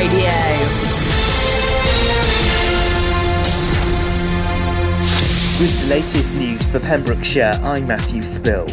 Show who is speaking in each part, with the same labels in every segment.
Speaker 1: Radio.
Speaker 2: With the latest news for Pembrokeshire, I'm Matthew Spill.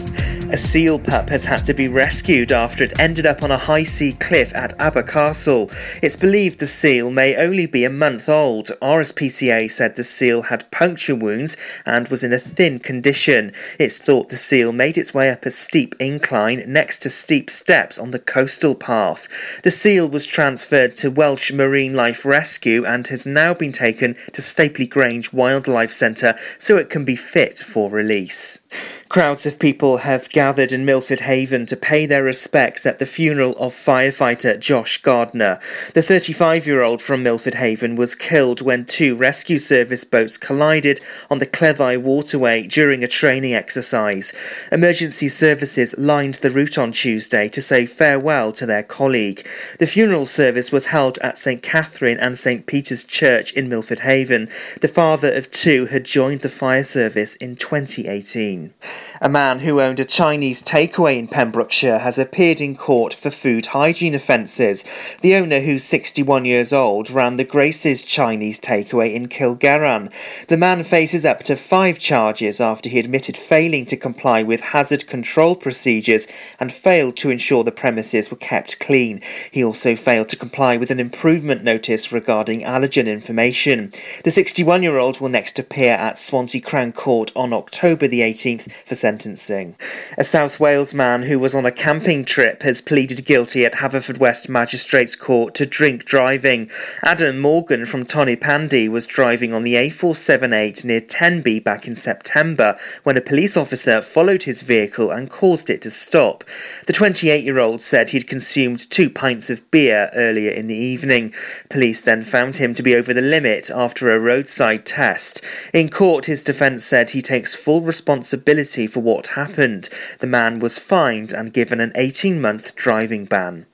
Speaker 2: A seal pup has had to be rescued after it ended up on a high sea cliff at Abercastle. It's believed the seal may only be a month old. RSPCA said the seal had puncture wounds and was in a thin condition. It's thought the seal made its way up a steep incline next to steep steps on the coastal path. The seal was transferred to Welsh Marine Life Rescue and has now been taken to Stapeley Grange Wildlife Centre so it can be fit for release. Crowds of people have gathered in Milford Haven to pay their respects at the funeral of firefighter Josh Gardner. The 35 year old from Milford Haven was killed when two rescue service boats collided on the Cleddau waterway during a training exercise. Emergency services lined the route on Tuesday to say farewell to their colleague. The funeral service was held at St Catherine and St Peter's Church in Milford Haven. The father of two had joined the fire service in 2018. A man who owned a Chinese takeaway in Pembrokeshire has appeared in court for food hygiene offences. The owner, who's 61 years old, ran the Grace's Chinese takeaway in Cilgerran. The man faces up to five charges after he admitted failing to comply with hazard control procedures and failed to ensure the premises were kept clean. He also failed to comply with an improvement notice regarding allergen information. The 61 year old will next appear at Swansea Crown Court on October the 18th for sentencing. A South Wales man who was on a camping trip has pleaded guilty at Haverfordwest Magistrates Court to drink driving. Adam Morgan from Tonypandy was driving on the A478 near Tenby back in September when a police officer followed his vehicle and caused it to stop. The 28 year old said he'd consumed two pints of beer earlier in the evening. Police then found him to be over the limit after a roadside test. In court, his defence said he takes full responsibility for what happened. The man was fined and given an 18 month driving ban.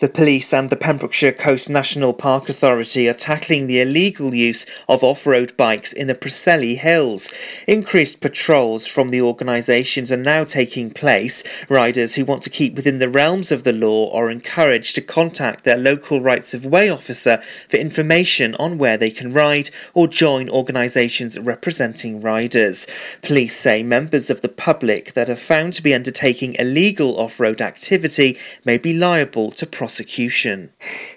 Speaker 2: The police and the Pembrokeshire Coast National Park Authority are tackling the illegal use of off road bikes in the Preseli Hills. Increased patrols from the organisations are now taking place. Riders who want to keep within the realms of the law are encouraged to contact their local rights of way officer for information on where they can ride or join organisations representing riders. Police say members of the public that are found to be undertaking illegal off road activity may be liable to prosecution.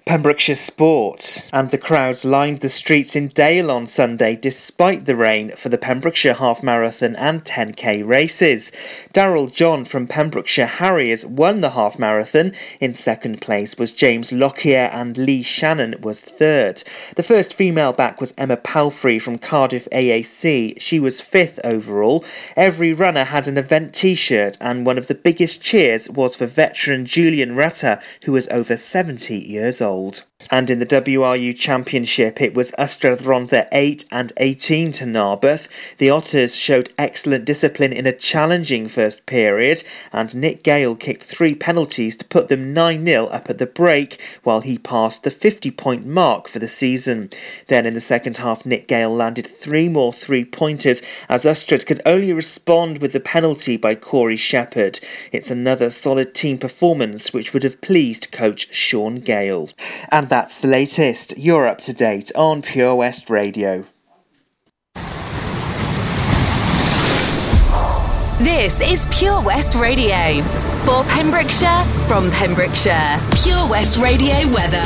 Speaker 2: Pembrokeshire Sport and the crowds lined the streets in Dale on Sunday despite the rain for the Pembrokeshire Half Marathon and 10k races. Daryl John from Pembrokeshire Harriers won the half marathon. In second place was James Lockyer and Lee Shannon was third. The first female back was Emma Palfrey from Cardiff AAC. She was fifth overall. Every runner had an event t shirt, and one of the biggest cheers was for veteran Julian Rutter, who was over 70 years old. And in the WRU Championship, it was Ystrad Rhondda 8 and 18 to Narberth. The Otters showed excellent discipline in a challenging first period, and Nick Gale kicked three penalties to put them 9 0 up at the break, while he passed the 50 point mark for the season. Then in the second half, Nick Gale landed three more three pointers as Ystrad could only respond with the penalty by Corey Shepherd. It's another solid team performance which would have pleased coach Sean Gale. And that's the latest. You're up to date on Pure West Radio.
Speaker 1: This is Pure West Radio. For Pembrokeshire, from Pembrokeshire. Pure West Radio weather.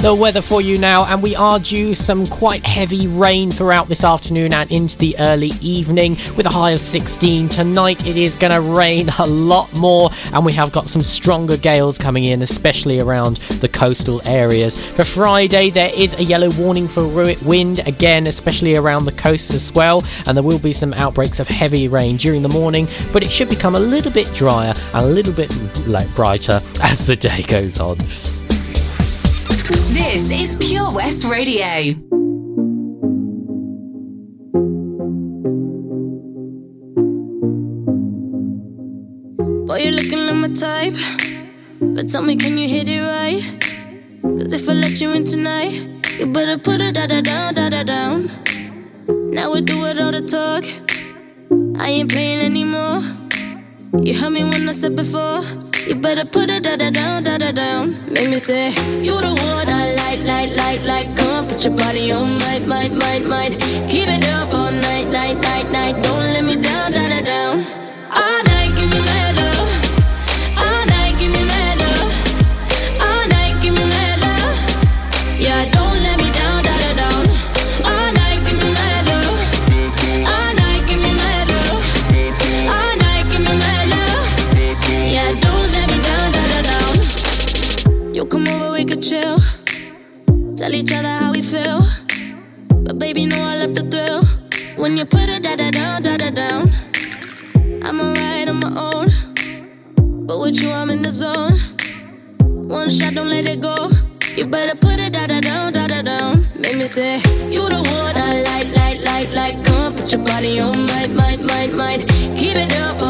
Speaker 3: The weather for you now, and we are due some quite heavy rain throughout this afternoon and into the early evening with a high of 16. Tonight it is going to rain a lot more, and we have got some stronger gales coming in, especially around the coastal areas. For Friday, there is a yellow warning for wind, again, especially around the coasts as well, and there will be some outbreaks of heavy rain during the morning, but it should become a little bit drier and a little bit like brighter as the day goes on.
Speaker 1: This is Pure West Radio.
Speaker 4: Boy, you're looking like my type. But tell me, can you hit it right? Cause if I let you in tonight, you better put it da da down, da da down. Now we do it all the talk. I ain't playing anymore. You heard me when I said before. You better put it da da down, da da down. Make me say, You the one I like, like, like, like. Come on, put your body on, my, my, my, might. Keep it up all night, night, night, night. Don't let me down, da da down. All night, give me my say you the one I like, like, like, like. Come put your body on mine, mine, mine, mine. Keep it up.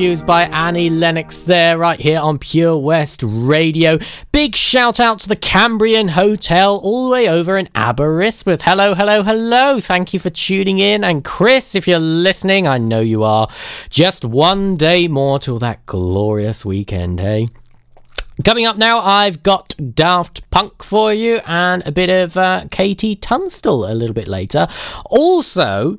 Speaker 3: Yous by Annie Lennox there, right here on Pure West Radio. Big shout out to the Cambrian Hotel all the way over in Aberystwyth. Hello, hello, hello. Thank you for tuning in. And Chris, if you're listening, I know you are. Just one day more till that glorious weekend, hey? Coming up now, I've got Daft Punk for you and a bit of uh, KT Tunstall a little bit later. Also,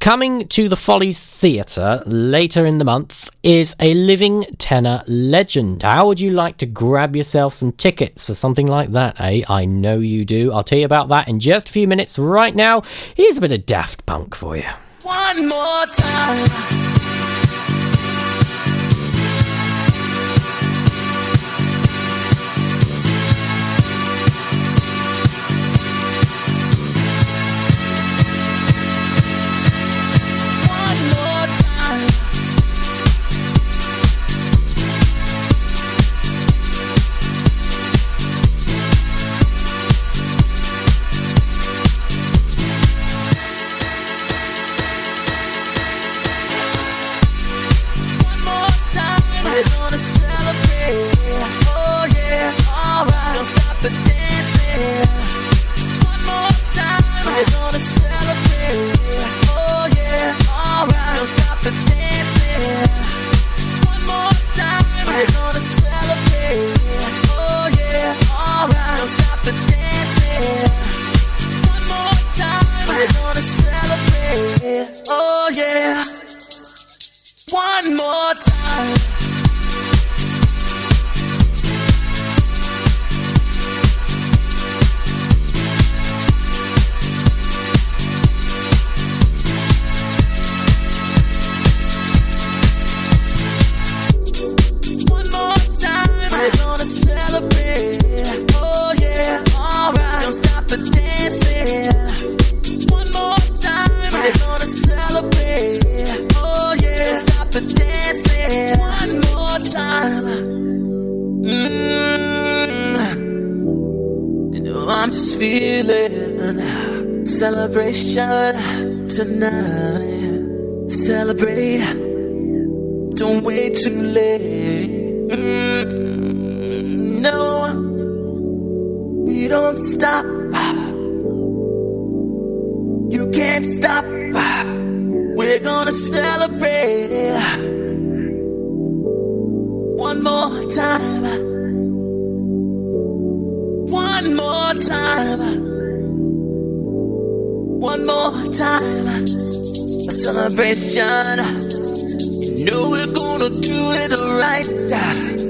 Speaker 3: coming to the Follies Theatre later in the month is a living tenor legend. How would you like to grab yourself some tickets for something like that, eh? I know you do. I'll tell you about that in just a few minutes. Right now, here's a bit of Daft Punk for you.
Speaker 5: One more time. Don't stop. You can't stop. We're gonna celebrate one more time. One more time one more time. A celebration. You know we're gonna do it right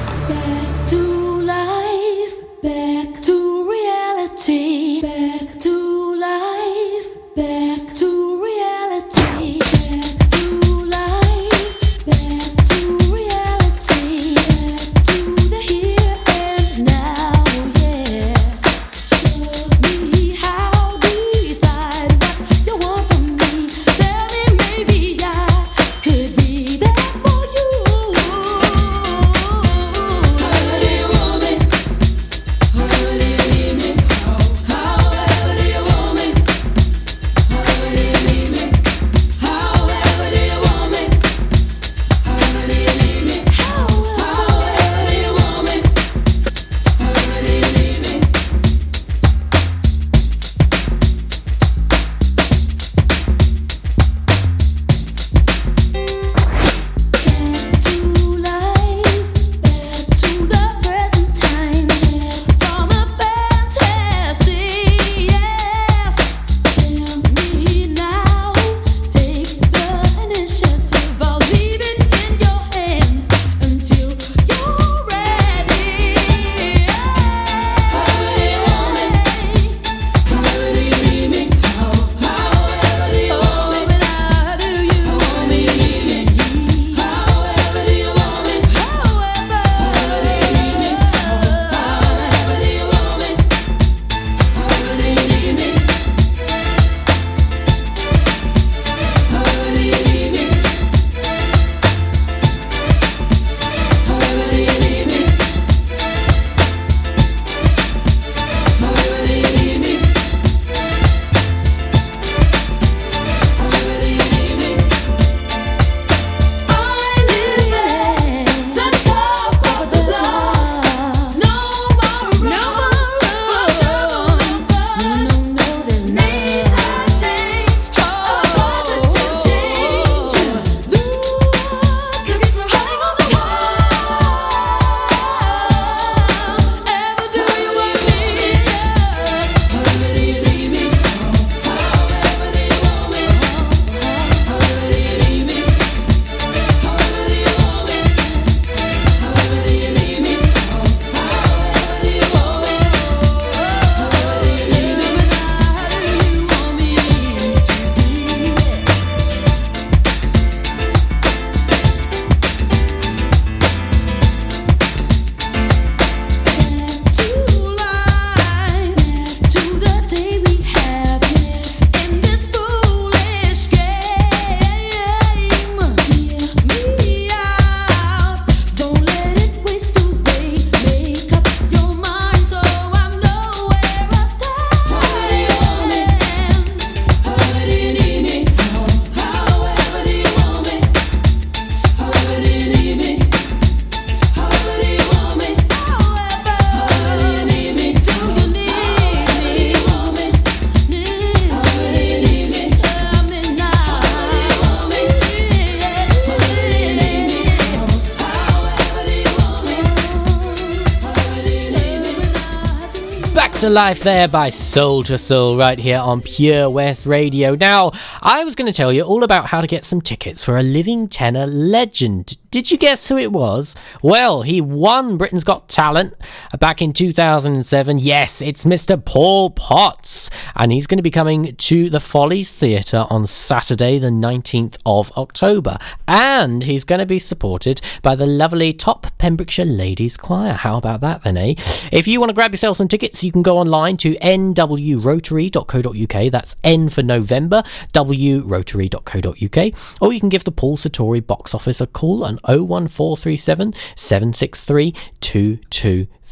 Speaker 3: Afterlife there by Soul II Soul right here on Pure West Radio. Now, I was going to tell you all about how to get some tickets for a living tenor legend. Did you guess who it was? Well, he won Britain's Got Talent back in 2007. Yes, it's Mr. Paul Potts, and he's going to be coming to the Follies Theatre on Saturday, the 19th of October, and he's going to be supported by the lovely Top Pembrokeshire Ladies Choir. How about that then, eh? If you want to grab yourself some tickets, you can go online to nwrotary.co.uk. That's N for November, wrotary.co.uk, or you can give the Paul Sartori box office a call on 01437 763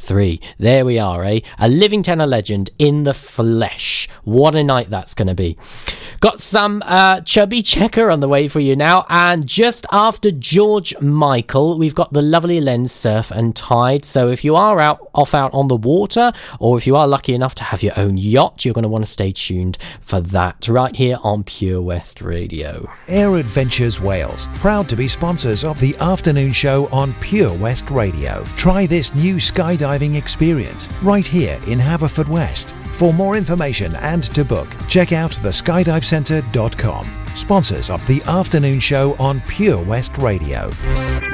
Speaker 3: 223. There we are, eh? A living tenor legend in the flesh. What a night that's going to be. Got some uh, chubby checker on the way for you now. And just after George Michael, we've got the lovely Lens Surf and Tide. So if you are out off out on the water, or if you are lucky enough to have your own yacht, you're going to want to stay tuned for that right here on Pure West Radio.
Speaker 6: Air Adventures Wales, proud to be sponsors of the afternoon show on Pure West Radio. Try this new skydiving experience right here in Haverfordwest. For more information and to book, check out theskydivecentre.com. Sponsors of the afternoon show on Pure West Radio.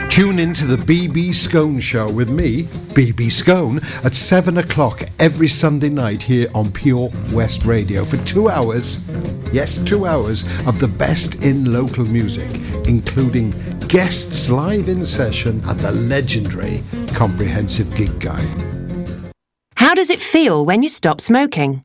Speaker 7: Tune in to the BB Scone Show with me, BB Scone, at 7 o'clock every Sunday night here on Pure West Radio for two hours. Yes, two hours of the best in local music, including guests live in session and the legendary Comprehensive Gig Guide.
Speaker 8: How does it feel when you stop smoking?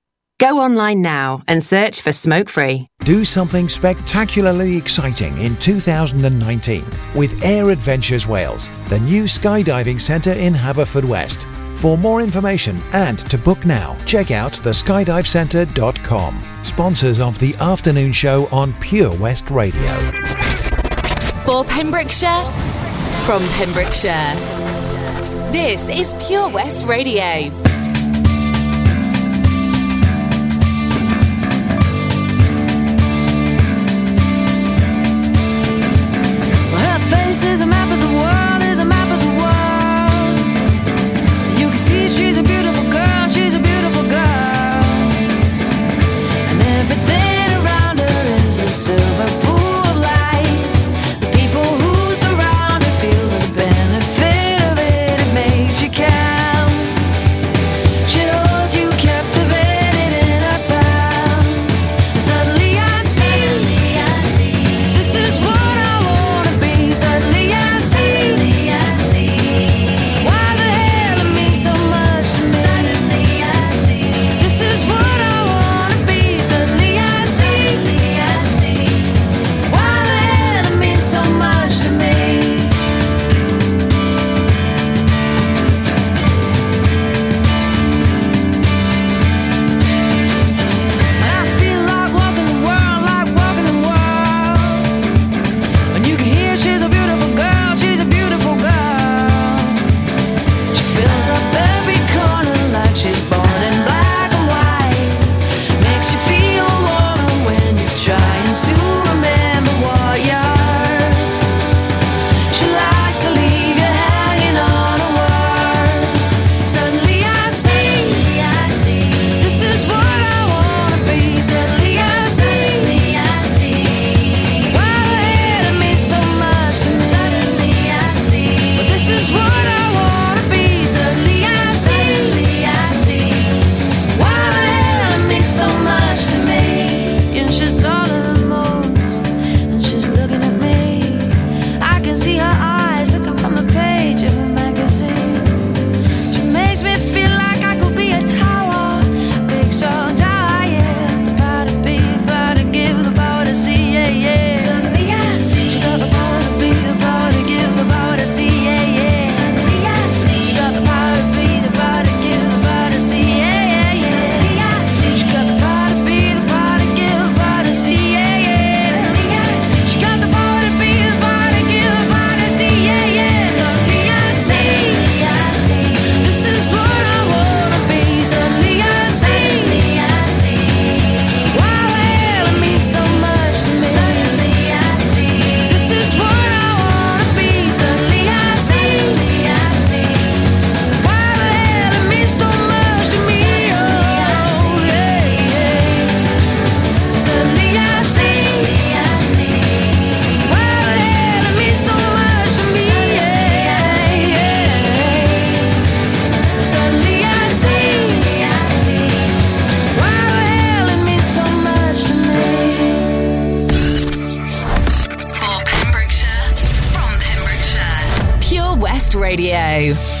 Speaker 8: Go online now and search for Smoke Free.
Speaker 6: Do something spectacularly exciting in 2019 with Air Adventures Wales, the new skydiving centre in Haverfordwest. For more information and to book now, check out theskydivecentre.com. Sponsors of the afternoon show on Pure West Radio.
Speaker 1: For Pembrokeshire, from Pembrokeshire. This is Pure West Radio. Radio.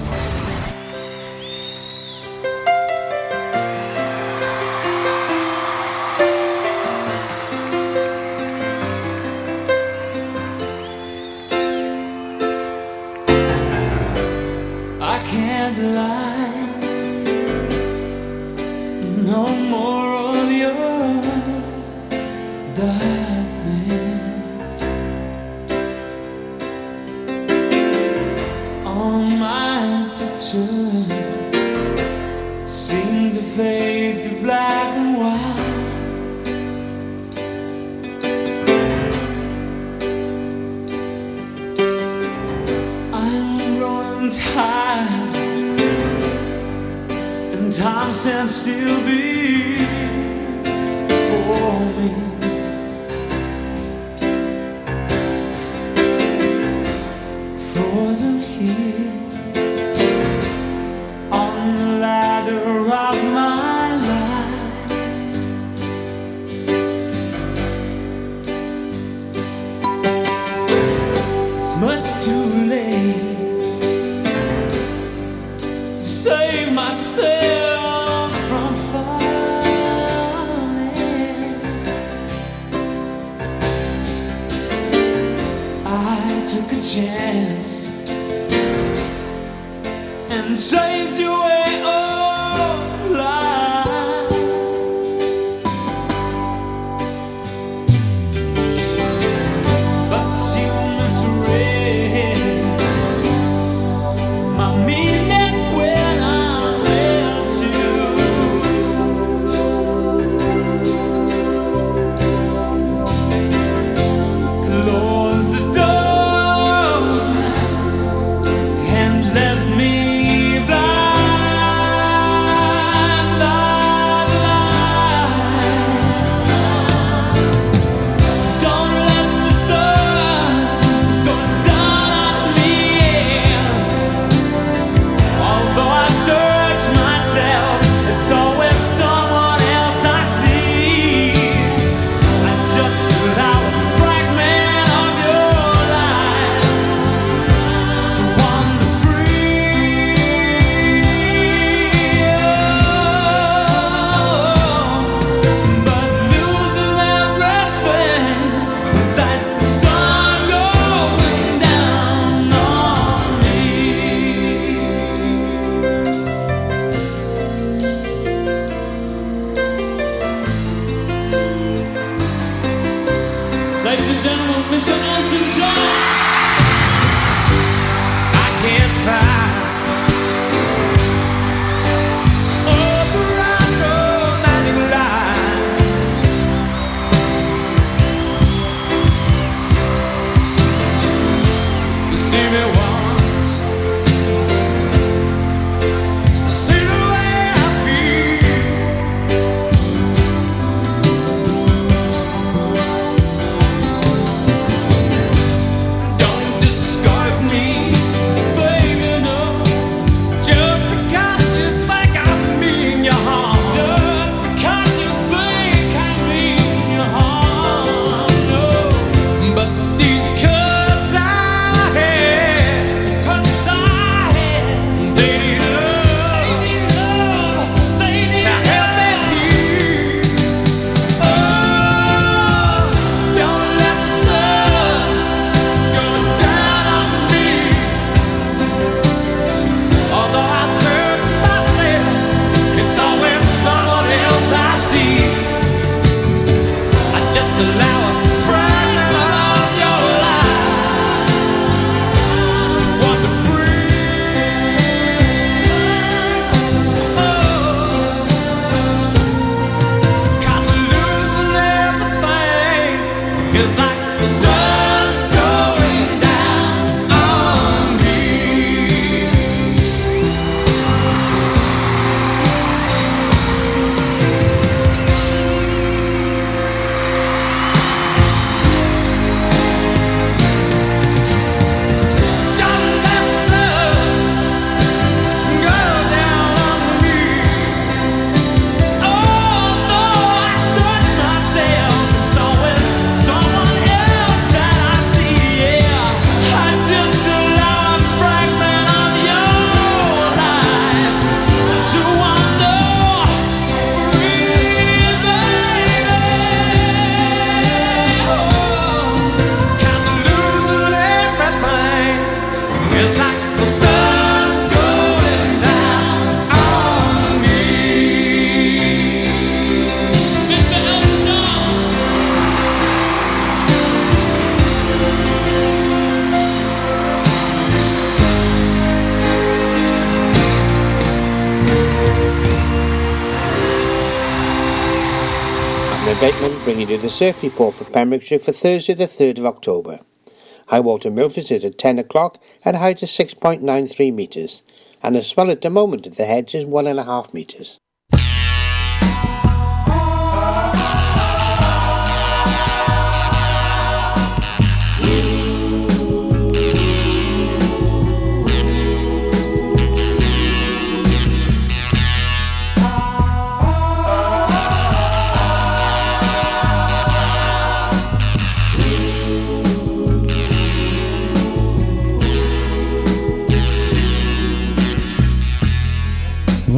Speaker 9: and time stands still before me. Surf report for Pembrokeshire for Thursday the 3rd of October. High water Milford is at 10 o'clock at a height of 6.93 metres and the swell at the moment at the heads is 1.5 metres.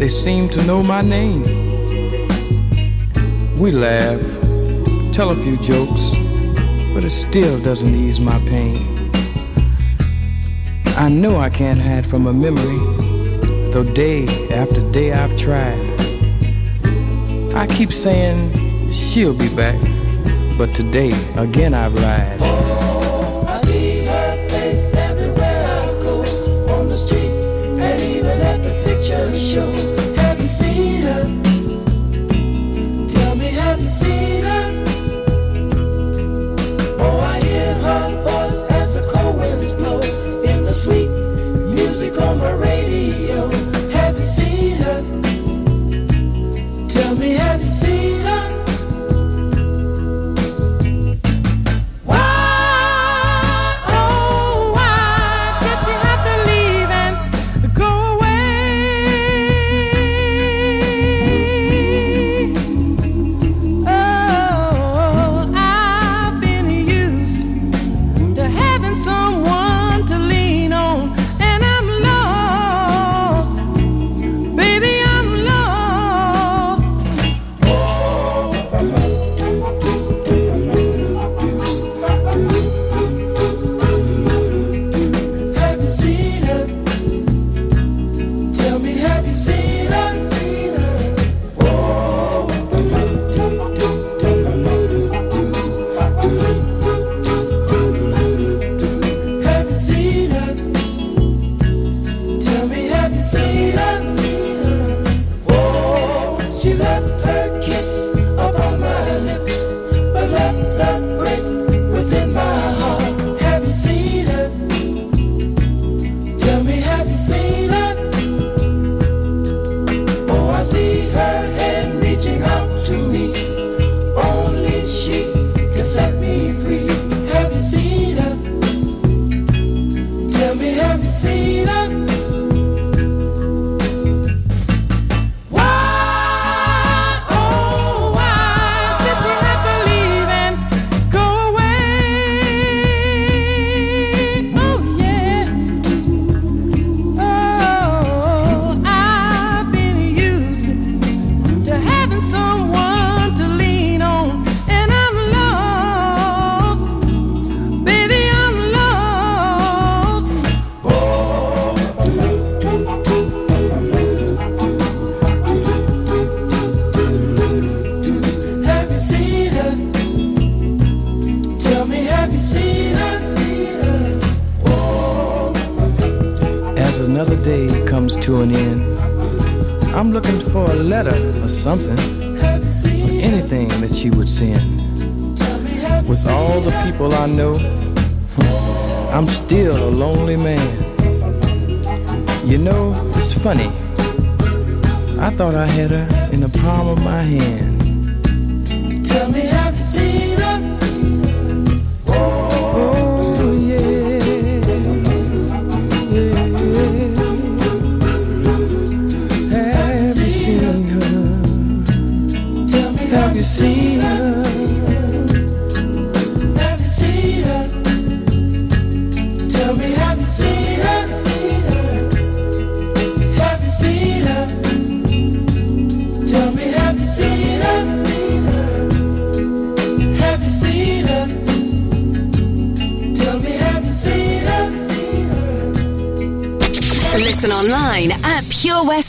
Speaker 10: they seem to know my name. We laugh, tell a few jokes, but it still doesn't ease my pain. I know I can't hide from a memory, though day after day I've tried. I keep saying she'll be back, but today again I've lied.
Speaker 11: Oh, I see her face everywhere sweet music on my radio. Have you seen her? Tell me, have you seen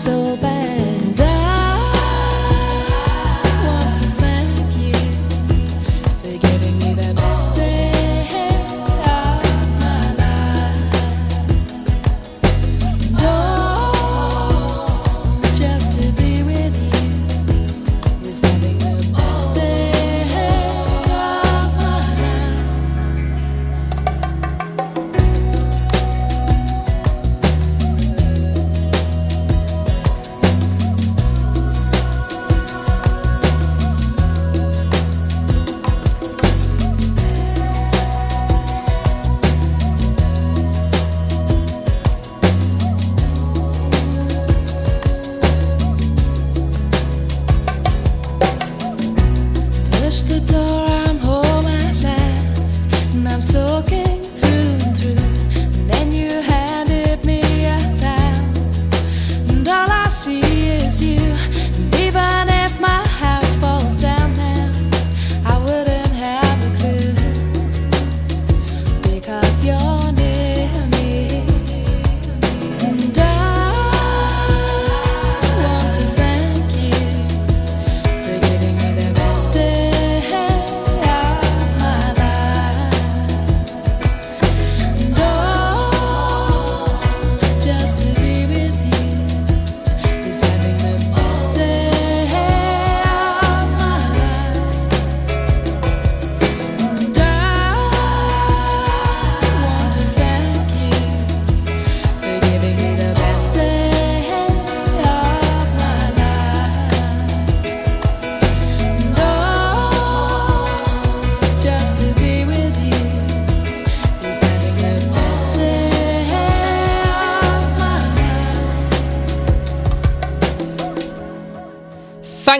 Speaker 11: so bad.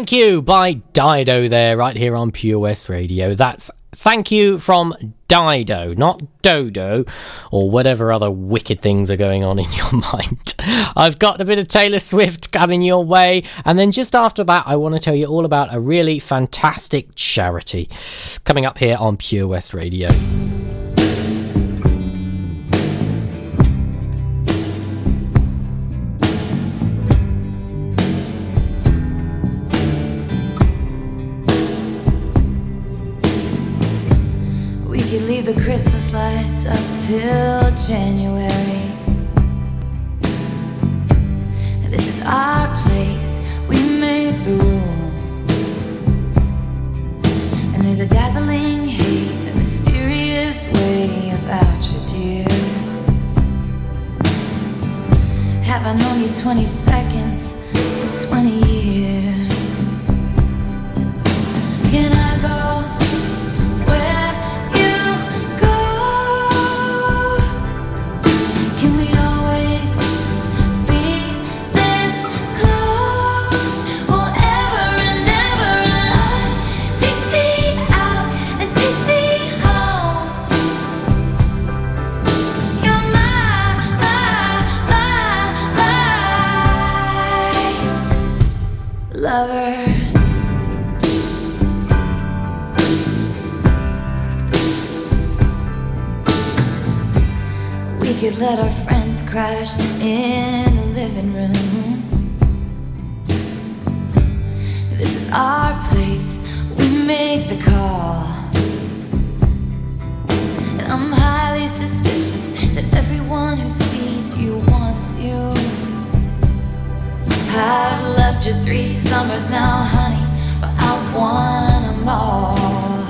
Speaker 11: Thank You
Speaker 3: by Dido there, right here on Pure West Radio. That's Thank You from Dido, not Dodo, or whatever other wicked things are going on in your mind. I've got a bit of Taylor Swift coming your way, and then just after that, I want to tell you all about a really fantastic charity coming up here on Pure West Radio.
Speaker 12: Christmas lights up till January. This is our place, we made the rules. And there's a dazzling haze, a mysterious way about you, dear. Have I known you 20 seconds or 20 years? lover. We could let our friends crash in the living room. This is our place, we make the call. And I'm highly suspicious that everyone who sees you wants you. I've loved you three summers now, honey, but I want them all.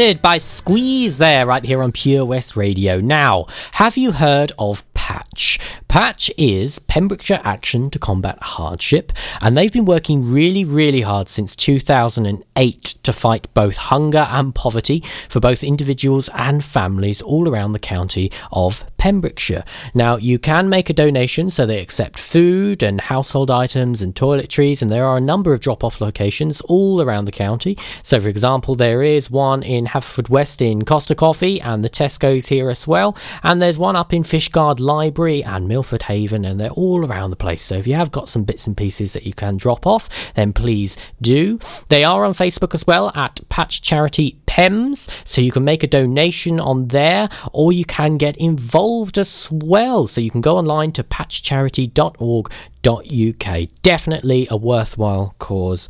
Speaker 3: By Squeeze there, right here on Pure West Radio. Now, have you heard of Patch? Patch is Pembrokeshire Action to Combat Hardship, and they've been working really, really hard since 2008 to fight both hunger and poverty for both individuals and families all around the county of Pembrokeshire. Now, you can make a donation, so they accept food and household items and toiletries, and there are a number of drop off locations all around the county. So, for example, there is one in Haverfordwest in Costa Coffee, and the Tesco's here as well, and there's one up in Fishguard Library and Milford Haven, and they're all around the place. So, if you have got some bits and pieces that you can drop off, then please do. They are on Facebook as well at Patch Charity Pembs, so you can make a donation on there, or you can get involved as well. So you can go online to patchcharity.org.uk. Definitely a worthwhile cause.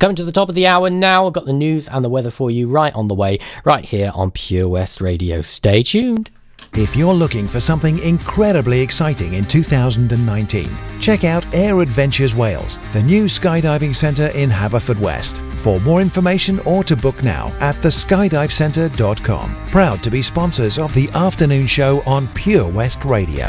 Speaker 3: Coming to the top of the hour now, I've got the news and the weather for you right on the way, right here on Pure West Radio. Stay tuned.
Speaker 6: If you're looking for something incredibly exciting in 2019, check out Air Adventures Wales, the new skydiving centre in Haverfordwest. For more information or to book now at theskydivecentre.com. Proud to be sponsors of the afternoon show on Pure West Radio.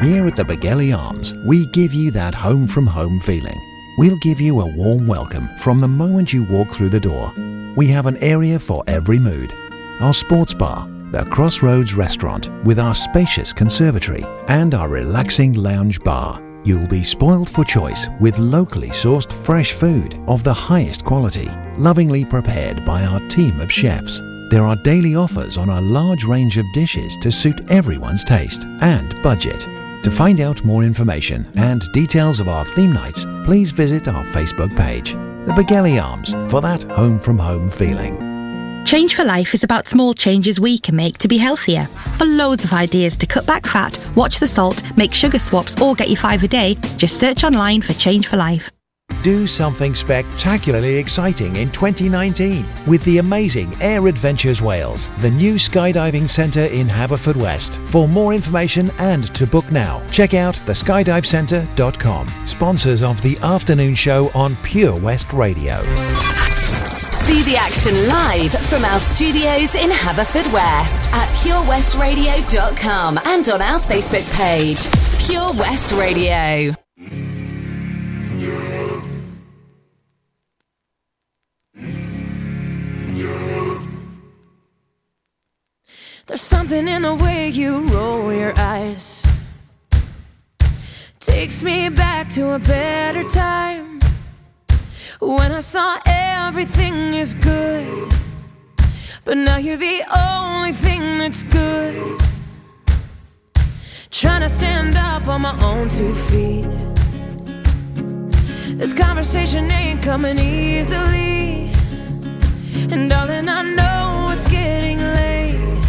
Speaker 6: Here at the Begelly Arms, we give you that home from home feeling. We'll give you a warm welcome from the moment you walk through the door. We have an area for every mood. Our sports bar, the Crossroads restaurant with our spacious conservatory, and our relaxing lounge bar. You'll be spoiled for choice with locally sourced fresh food of the highest quality, lovingly prepared by our team of chefs. There are daily offers on a large range of dishes to suit everyone's taste and budget. To find out more information and details of our theme nights, please visit our Facebook page, The Begelly Arms, for that home from home feeling.
Speaker 13: Change for Life is about small changes we can make to be healthier. For loads of ideas to cut back fat, watch the salt, make sugar swaps, or get your five a day, just search online for Change for Life.
Speaker 6: Do something spectacularly exciting in 2019 with the amazing Air Adventures Wales, the new skydiving centre in Haverfordwest. For more information and to book now, check out theskydivecentre.com. Sponsors of the afternoon show on Pure West Radio.
Speaker 1: See the action live from our studios in Haverfordwest at purewestradio.com and on our Facebook page, Pure West Radio.
Speaker 11: There's something in the way you roll your eyes. Takes me back to a better time. When I saw everything is good. But now you're the only thing that's good. Trying to stand up on my own two feet. This conversation ain't coming easily. And darling, I know it's getting late.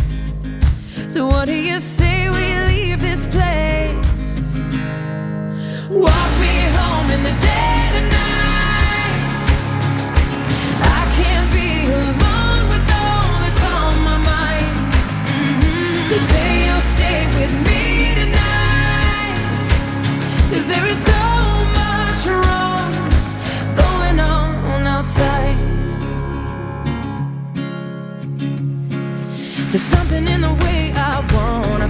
Speaker 11: So what do you say we leave this place? Walk There's so much wrong going on outside. There's something in the way I wanna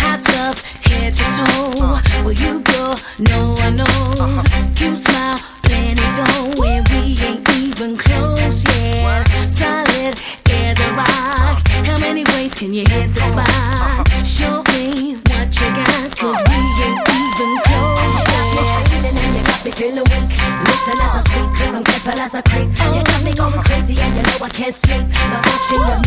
Speaker 14: Hot stuff, head to toe. Uh. Where you go, no one knows. Uh-huh. You smile, plenty don't. When we ain't even close, yeah. Solid as a rock. How many ways can you hit the spot? Show me what you got, cause we ain't even close,
Speaker 15: yeah. And you got me feeling weak. Listen as I speak, cause I'm careful as I creep. You got me going crazy, and you know I can't sleep. Now, fortune,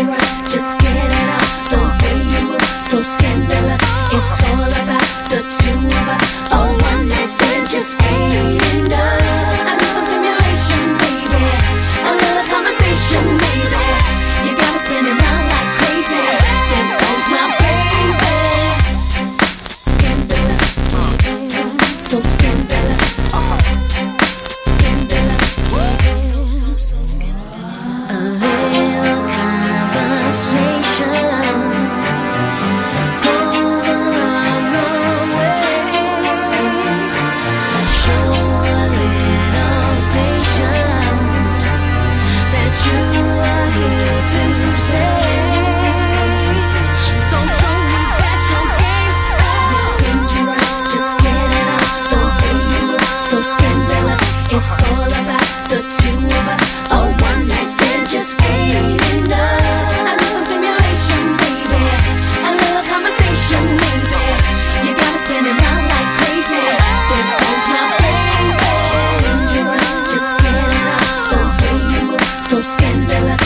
Speaker 15: alright.